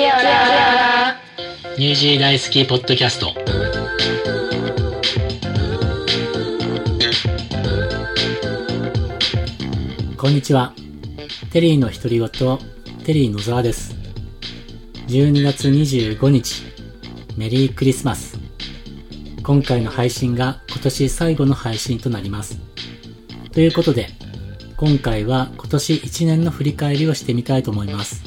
きよら。ニュージー大好きポッドキャスト。こんにちは。テリーの独り言テリー野沢です。12月25日メリークリスマス。今回の配信が今年最後の配信となります。ということで今回は今年1年の振り返りをしてみたいと思います。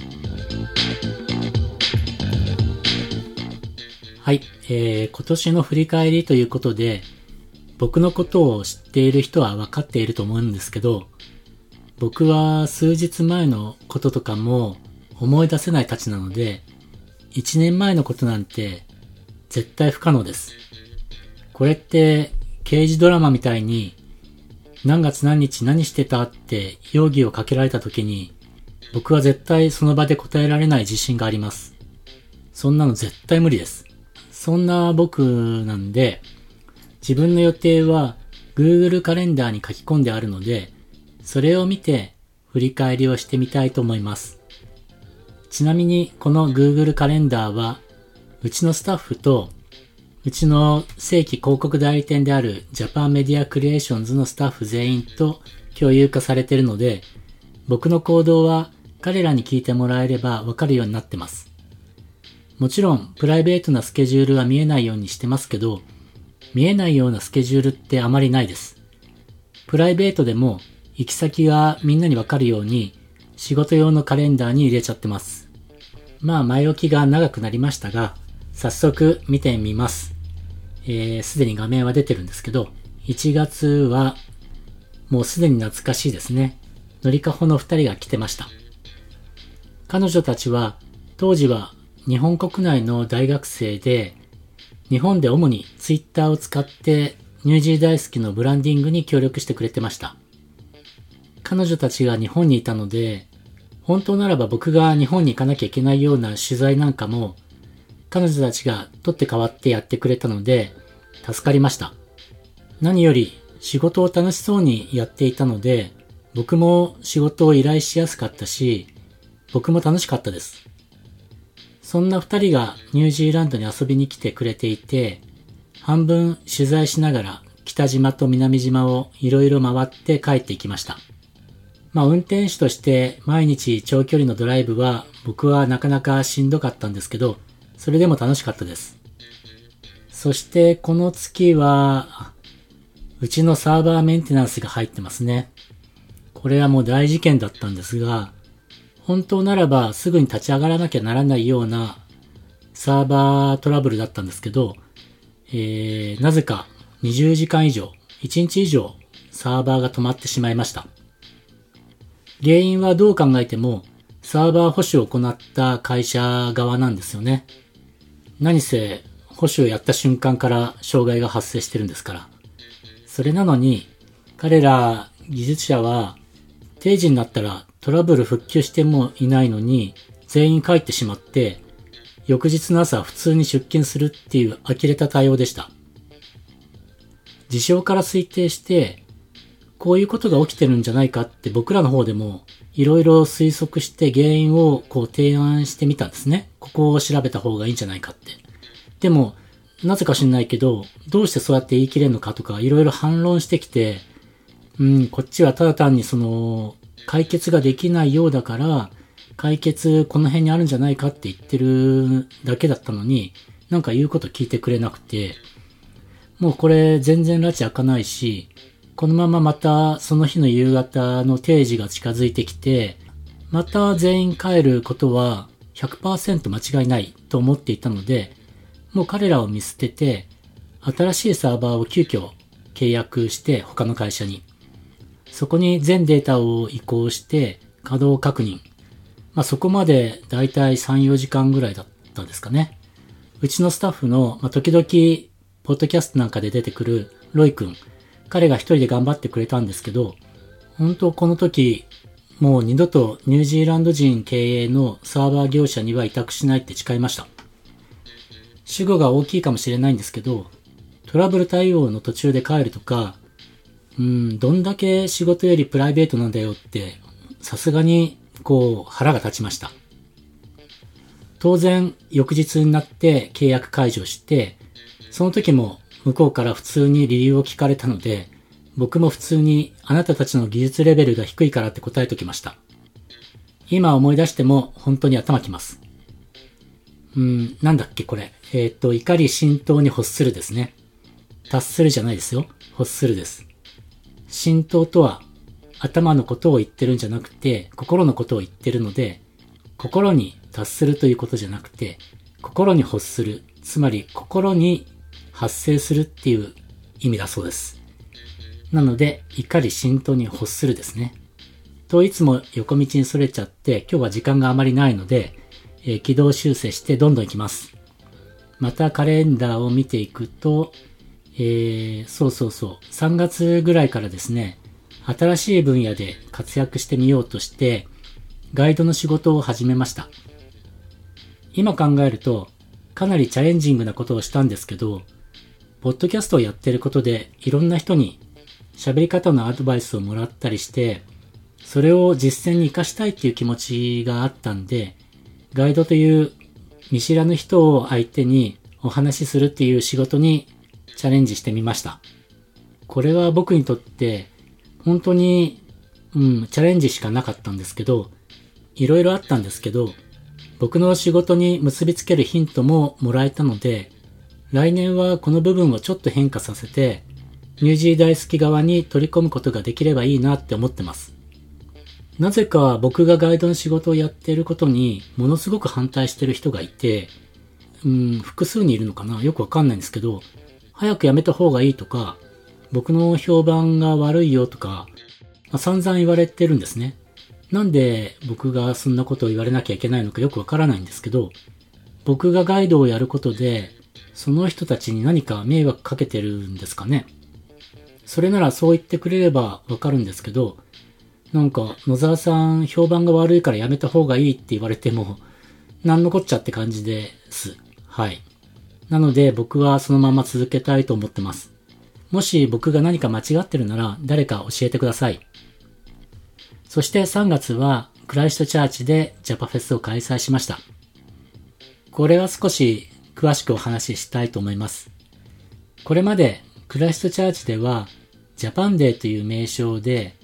はい、えー、今年の振り返りということで、僕のことを知っている人は分かっていると思うんですけど、僕は数日前のこととかも思い出せないたちなので、1年前のことなんて絶対不可能です。これって刑事ドラマみたいに何月何日何してたって容疑をかけられた時に僕は絶対その場で答えられない自信があります。そんなの絶対無理です。そんな僕なんで、自分の予定は Google カレンダーに書き込んであるので、それを見て振り返りをしてみたいと思います。ちなみにこの Google カレンダーは、うちのスタッフと、うちの正規広告代理店であるジャパンメディアクリエーションズのスタッフ全員と共有化されているので、僕の行動は彼らに聞いてもらえればわかるようになってます。もちろん、プライベートなスケジュールは見えないようにしてますけど、見えないようなスケジュールってあまりないです。プライベートでも、行き先がみんなにわかるように、仕事用のカレンダーに入れちゃってます。まあ、前置きが長くなりましたが、早速見てみます。えー、すでに画面は出てるんですけど、1月は、もうすでに懐かしいですね。のりかほの二人が来てました。彼女たちは、当時は日本国内の大学生で、日本で主にツイッターを使ってニュージー大好きのブランディングに協力してくれてました。彼女たちが日本にいたので、本当ならば僕が日本に行かなきゃいけないような取材なんかも、彼女たちが取って代わってやってくれたので、助かりました。何より仕事を楽しそうにやっていたので、僕も仕事を依頼しやすかったし、僕も楽しかったです。そんな二人がニュージーランドに遊びに来てくれていて、半分取材しながら北島と南島をいろいろ回って帰っていきました。まあ運転手として毎日長距離のドライブは僕はなかなかしんどかったんですけど、それでも楽しかったです。そしてこの月は、うちのサーバーメンテナンスが入ってますね。これはもう大事件だったんですが、本当ならばすぐに立ち上がらなきゃならないようなサーバートラブルだったんですけど、えー、なぜか20時間以上、1日以上サーバーが止まってしまいました。原因はどう考えてもサーバー保守を行った会社側なんですよね。何せ保守をやった瞬間から障害が発生してるんですから。それなのに彼ら技術者は定時になったらトラブル復旧してもいないのに、全員帰ってしまって、翌日の朝普通に出勤するっていう呆れた対応でした。事象から推定して、こういうことが起きてるんじゃないかって僕らの方でもいろいろ推測して原因をこう提案してみたんですね。ここを調べた方がいいんじゃないかって。でも、なぜか知んないけど、どうしてそうやって言い切れるのかとかいろいろ反論してきて、うん、こっちはただ単にその、解決ができないようだから、解決この辺にあるんじゃないかって言ってるだけだったのに、なんか言うこと聞いてくれなくて、もうこれ全然拉致開かないし、このまままたその日の夕方の定時が近づいてきて、また全員帰ることは100%間違いないと思っていたので、もう彼らを見捨てて、新しいサーバーを急遽契約して他の会社に。そこに全データを移行して稼働確認。まあ、そこまでだいたい3、4時間ぐらいだったんですかね。うちのスタッフの、まあ、時々、ポッドキャストなんかで出てくるロイ君。彼が一人で頑張ってくれたんですけど、本当この時、もう二度とニュージーランド人経営のサーバー業者には委託しないって誓いました。主語が大きいかもしれないんですけど、トラブル対応の途中で帰るとか、うん、どんだけ仕事よりプライベートなんだよって、さすがに、こう、腹が立ちました。当然翌日になって契約解除して、その時も向こうから普通に理由を聞かれたので、僕も普通にあなたたちの技術レベルが低いからって答えときました。今思い出しても本当に頭きます。うん、なんだっけこれ。えっ、と、怒り浸透に欲するですね。達するじゃないですよ。欲するです。浸透とは頭のことを言ってるんじゃなくて、心のことを言ってるので、心に達するということじゃなくて、心に欲する。つまり、心に発生するっていう意味だそうです。なので、怒り浸透に欲するですね。といつも横道にそれちゃって、今日は時間があまりないので、えー、軌道修正してどんどん行きます。またカレンダーを見ていくと、えー、そうそうそう、3月ぐらいからですね、新しい分野で活躍してみようとして、ガイドの仕事を始めました。今考えると、かなりチャレンジングなことをしたんですけど、ポッドキャストをやってることで、いろんな人に喋り方のアドバイスをもらったりして、それを実践に活かしたいっていう気持ちがあったんで、ガイドという見知らぬ人を相手にお話しするっていう仕事にチャレンジしてみました。これは僕にとって本当に、うん、チャレンジしかなかったんですけど、いろいろあったんですけど、僕の仕事に結びつけるヒントももらえたので、来年はこの部分をちょっと変化させて、ニュージー大好き側に取り込むことができればいいなって思ってます。なぜか僕がガイドの仕事をやっていることにものすごく反対してる人がいて、うん、複数にいるのかな？よくわかんないんですけど、早くやめた方がいいとか、僕の評判が悪いよとか、まあ、散々言われてるんですね。なんで僕がそんなことを言われなきゃいけないのかよくわからないんですけど、僕がガイドをやることで、その人たちに何か迷惑かけてるんですかね。それならそう言ってくれればわかるんですけど、なんか野沢さん評判が悪いからやめた方がいいって言われても、なんのこっちゃって感じです。はい。なので僕はそのまま続けたいと思ってます。もし僕が何か間違ってるなら誰か教えてください。そして3月はクライストチャーチでジャパフェスを開催しました。これは少し詳しくお話ししたいと思います。これまでクライストチャーチではジャパンデーという名称で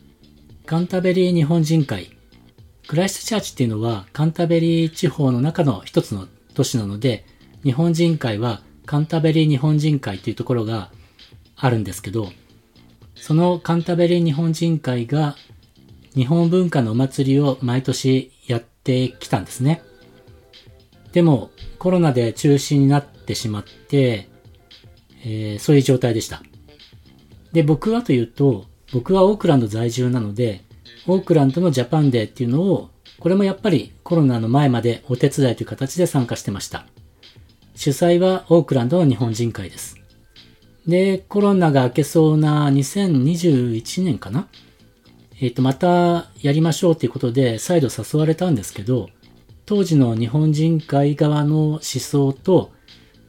カンタベリー日本人会クライストチャーチっていうのはカンタベリー地方の中の一つの都市なので日本人会はカンタベリー日本人会というところがあるんですけどそのカンタベリー日本人会が日本文化のお祭りを毎年やってきたんですね。でもコロナで中止になってしまって、えー、そういう状態でした。で、僕はというと、僕はオークランド在住なので、オークランドのジャパンデーっていうのを、これもやっぱりコロナの前までお手伝いという形で参加してました。主催はオークランドの日本人会です。で、コロナが明けそうな2021年かな？えっ、ー、と、またやりましょうということで再度誘われたんですけど、当時の日本人会側の思想と、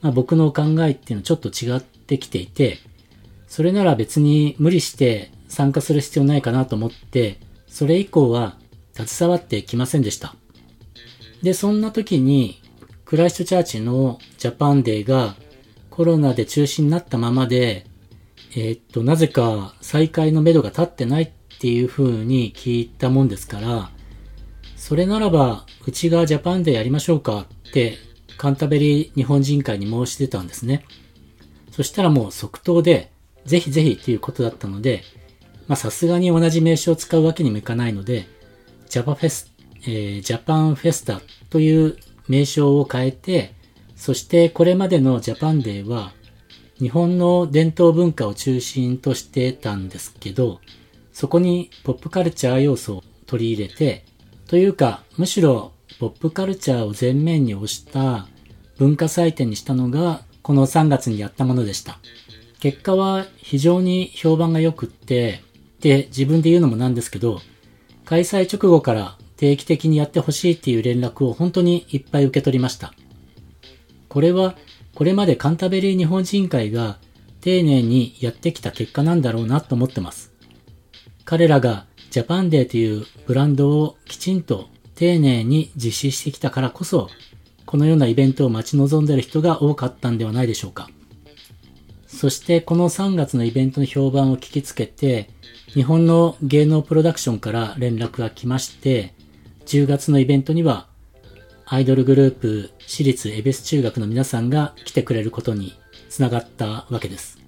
まあ、僕の考えっていうのはちょっと違ってきていて、それなら別に無理して参加する必要ないかなと思って、それ以降は携わってきませんでした。で、そんな時に、クライストチャーチのジャパンデーがコロナで中止になったままで、えー、っと、なぜか再開のめどが立ってないっていう風に聞いたもんですから、それならば、うちがジャパンでやりましょうかって、カンタベリー日本人会に申し出たんですね。そしたらもう即答で、ぜひぜひっていうことだったので、まあさすがに同じ名称を使うわけにもいかないので、ジャパフェス、えー、ジャパンフェスタという名称を変えて、そしてこれまでのジャパンデーは、日本の伝統文化を中心としてたんですけど、そこにポップカルチャー要素を取り入れて、というか、むしろポップカルチャーを前面に押した文化祭典にしたのが、この3月にやったものでした。結果は非常に評判が良くって、で、自分で言うのもなんですけど、開催直後から定期的にやってほしいっていう連絡を本当にいっぱい受け取りました。これは、これまでカンタベリー日本人会が丁寧にやってきた結果なんだろうなと思ってます。彼らがジャパンデーというブランドをきちんと丁寧に実施してきたからこそ、このようなイベントを待ち望んでいる人が多かったんではないでしょうか。そしてこの3月のイベントの評判を聞きつけて、日本の芸能プロダクションから連絡が来まして、10月のイベントにはアイドルグループ私立恵比寿中学の皆さんが来てくれることにつながったわけです。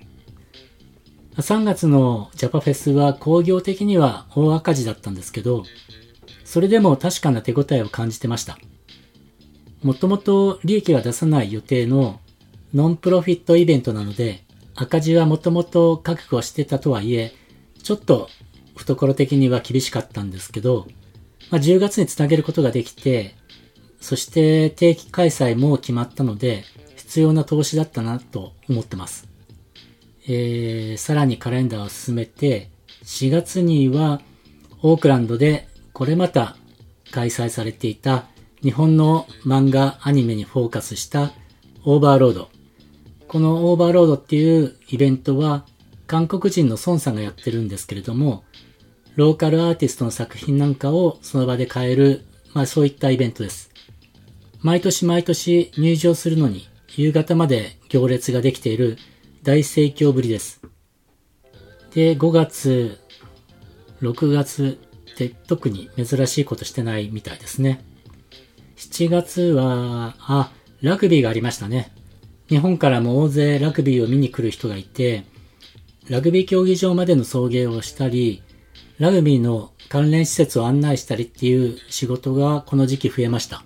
3月のジャパフェスは工業的には大赤字だったんですけど、それでも確かな手応えを感じてました。もともと利益が出さない予定のノンプロフィットイベントなので、赤字はもともと覚悟してたとはいえ、ちょっと懐的には厳しかったんですけど、まあ、10月につなげることができて、そして定期開催も決まったので、必要な投資だったなと思ってます。えー、さらにカレンダーを進めて、4月にはオークランドでこれまた開催されていた日本の漫画アニメにフォーカスしたオーバーロード。このオーバーロードっていうイベントは韓国人の孫さんがやってるんですけれども、ローカルアーティストの作品なんかをその場で買える、まあそういったイベントです。毎年毎年入場するのに夕方まで行列ができている大盛況ぶりです。で、5月、6月って特に珍しいことしてないみたいですね。7月は、あ、ラグビーがありましたね。日本からも大勢ラグビーを見に来る人がいて、ラグビー競技場までの送迎をしたり、ラグビーの関連施設を案内したりっていう仕事がこの時期増えました。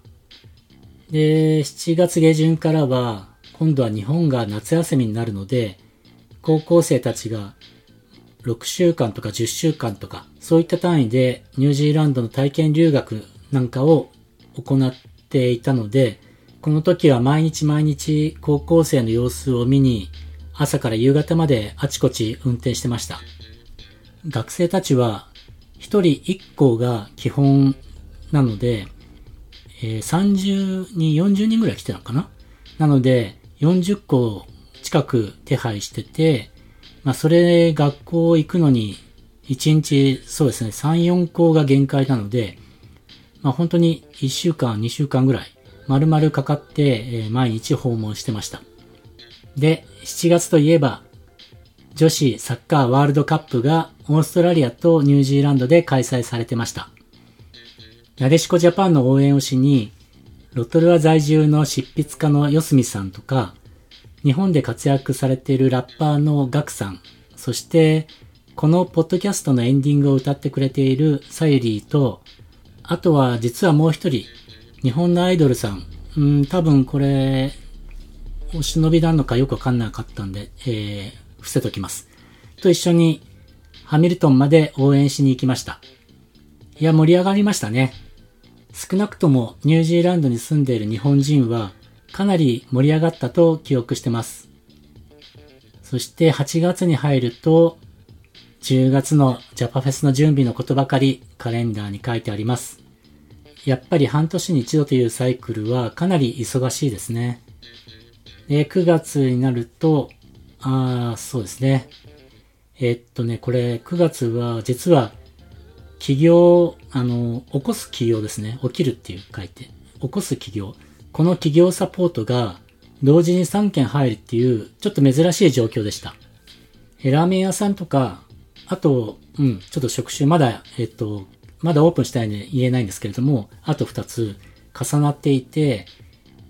で、7月下旬からは、今度は日本が夏休みになるので、高校生たちが6週間とか10週間とか、そういった単位でニュージーランドの体験留学なんかを行っていたので、この時は毎日毎日高校生の様子を見に、朝から夕方まであちこち運転してました。学生たちは一人一校が基本なので、えー、30人、40人ぐらい来てたのかな？なので、40校近く手配してて、まあ、それ、学校行くのに、1日、そうですね、3、4校が限界なので、まあ、本当に1週間、2週間ぐらい、丸々かかって、えー、毎日訪問してました。で、7月といえば、女子サッカーワールドカップがオーストラリアとニュージーランドで開催されてました。なでしこジャパンの応援をしに、ロトルア在住の執筆家の四隅さんとか、日本で活躍されているラッパーのガクさん、そして、このポッドキャストのエンディングを歌ってくれているサユリーと、あとは実はもう一人、日本のアイドルさん、うん、多分これ、お忍びなのかよくわかんなかったんで、えー、伏せときます。と一緒に、ハミルトンまで応援しに行きました。いや、盛り上がりましたね。少なくともニュージーランドに住んでいる日本人はかなり盛り上がったと記憶してます。そして8月に入ると10月のジャパフェスの準備のことばかりカレンダーに書いてあります。やっぱり半年に一度というサイクルはかなり忙しいですね。で、9月になると、ああ、そうですね。えっとね、これ9月は実は起業、あの、起こす企業ですね。起きるっていう書いて。起こす企業。この企業サポートが同時に3件入るっていうちょっと珍しい状況でした。ラーメン屋さんとか、あと、うん、ちょっと職種まだ、えっと、まだオープンしたいんで言えないんですけれども、あと2つ重なっていて、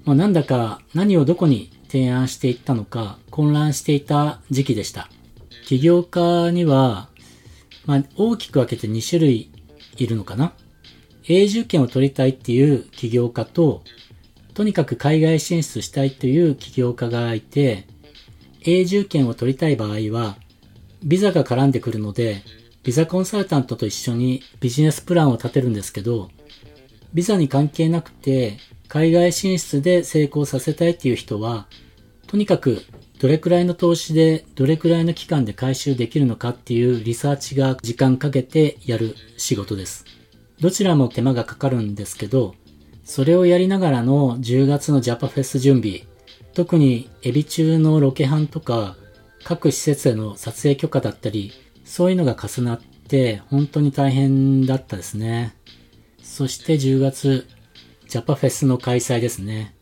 まあ、なんだか何をどこに提案していったのか混乱していた時期でした。起業家にはまあ、大きく分けて2種類いるのかな。永住権を取りたいっていう起業家と、とにかく海外進出したいという起業家がいて、永住権を取りたい場合は、ビザが絡んでくるので、ビザコンサルタントと一緒にビジネスプランを立てるんですけど、ビザに関係なくて、海外進出で成功させたいっていう人は、とにかくどれくらいの投資でどれくらいの期間で回収できるのかっていうリサーチが時間かけてやる仕事です。どちらも手間がかかるんですけど、それをやりながらの10月のジャパフェス準備、特にエビ中のロケハンとか、各施設への撮影許可だったり、そういうのが重なって本当に大変だったですね。そして10月、ジャパフェスの開催ですね。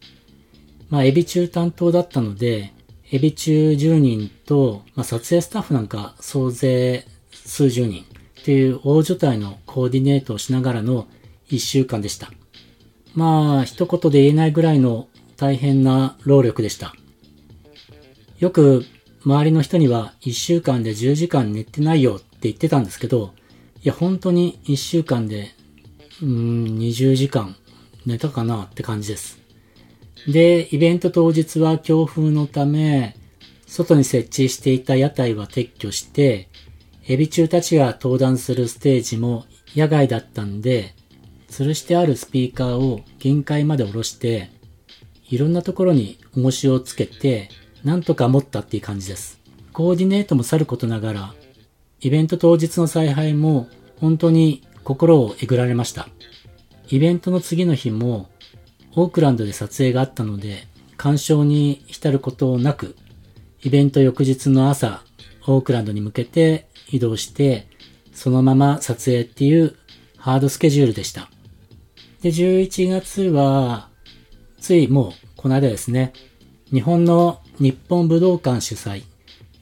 まあ、エビ中担当だったので、エビ中10人と、まあ、撮影スタッフなんか総勢数十人っていう大所帯のコーディネートをしながらの1週間でした。まあ、一言で言えないぐらいの大変な労力でした。よく周りの人には1週間で10時間寝てないよって言ってたんですけど、いや本当に1週間で、うん、20時間寝たかなって感じです。で、イベント当日は強風のため、外に設置していた屋台は撤去して、エビ中たちが登壇するステージも野外だったんで、吊るしてあるスピーカーを限界まで下ろして、いろんなところに重しをつけて、なんとか持ったっていう感じです。コーディネートもさることながら、イベント当日の采配も本当に心をえぐられました。イベントの次の日もオークランドで撮影があったので、干渉に浸ることなく、イベント翌日の朝、オークランドに向けて移動して、そのまま撮影っていうハードスケジュールでした。で、11月は、ついもう、この間ですね、日本の日本武道館主催、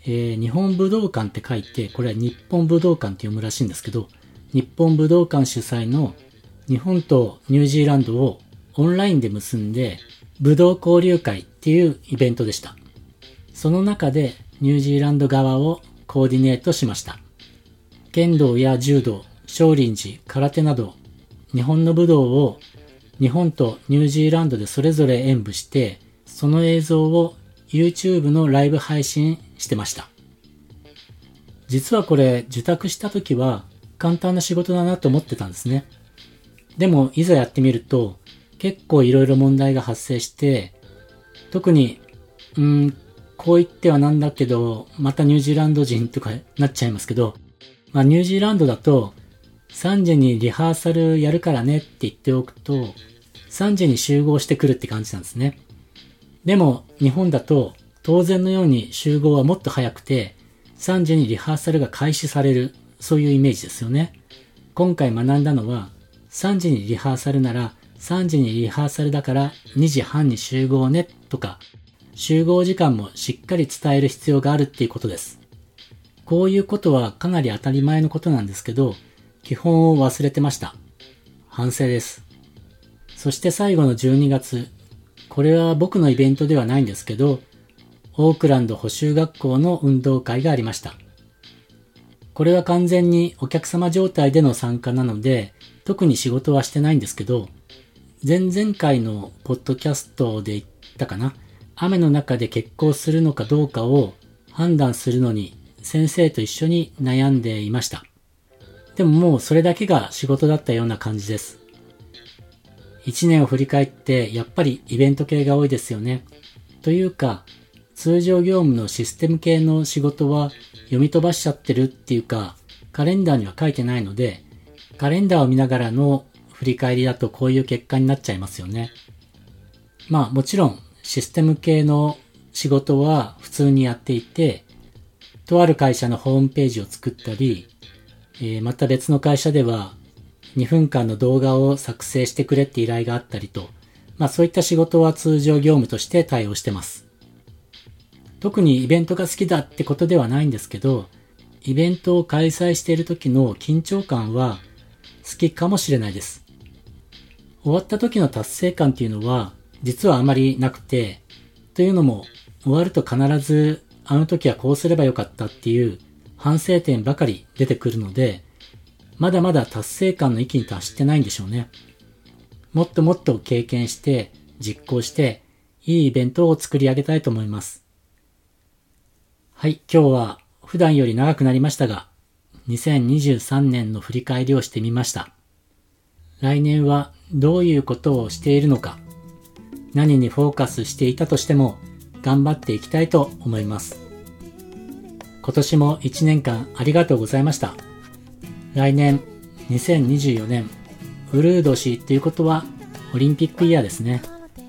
えー、日本武道館って書いて、これは日本武道館って読むらしいんですけど、日本武道館主催の日本とニュージーランドをオンラインで結んで、武道交流会っていうイベントでした。その中でニュージーランド側をコーディネートしました。剣道や柔道、少林寺、空手など、日本の武道を日本とニュージーランドでそれぞれ演舞して、その映像を YouTube のライブ配信してました。実はこれ受託した時は簡単な仕事だなと思ってたんですね。でもいざやってみると結構いろいろ問題が発生して、特に、うん、こう言ってはなんだけど、またニュージーランド人とかなっちゃいますけど、まあニュージーランドだと3時にリハーサルやるからねって言っておくと、3時に集合してくるって感じなんですね。でも、日本だと、当然のように集合はもっと早くて、3時にリハーサルが開始される、そういうイメージですよね。今回学んだのは、3時にリハーサルなら、3時にリハーサルだから2時半に集合ね、とか、集合時間もしっかり伝える必要があるっていうことです。こういうことはかなり当たり前のことなんですけど、基本を忘れてました。反省です。そして最後の12月、これは僕のイベントではないんですけど、オークランド補修学校の運動会がありました。これは完全にお客様状態での参加なので、特に仕事はしてないんですけど、前々回のポッドキャストで言ったかな？雨の中で結婚するのかどうかを判断するのに先生と一緒に悩んでいました。でももうそれだけが仕事だったような感じです。一年を振り返ってやっぱりイベント系が多いですよね。というか、通常業務のシステム系の仕事は読み飛ばしちゃってるっていうか、カレンダーには書いてないので、カレンダーを見ながらの振り返りだとこういう結果になっちゃいますよね。まあもちろんシステム系の仕事は普通にやっていて、とある会社のホームページを作ったり、えー、また別の会社では2分間の動画を作成してくれって依頼があったりと、まあそういった仕事は通常業務として対応してます。特にイベントが好きだってことではないんですけど、イベントを開催している時の緊張感は好きかもしれないです。終わった時の達成感っていうのは実はあまりなくて、というのも終わると必ずあの時はこうすればよかったっていう反省点ばかり出てくるので、まだまだ達成感の域に達してないんでしょうね。もっともっと経験して、実行して、いいイベントを作り上げたいと思います。はい、今日は普段より長くなりましたが、2023年の振り返りをしてみました。来年はどういうことをしているのか、何にフォーカスしていたとしても頑張っていきたいと思います。今年も1年間ありがとうございました。来年2024年、ウルー年っていうことはオリンピックイヤーですね。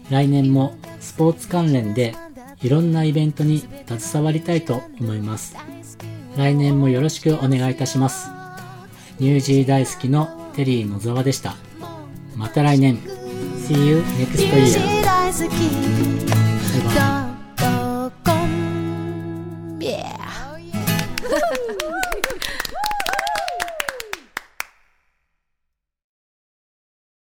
来年もスポーツ関連でいろんなイベントに携わりたいと思います。来年もよろしくお願いいたします。ニュージー大好きのテリー野沢でした。また来年。See you next year. バイバイ。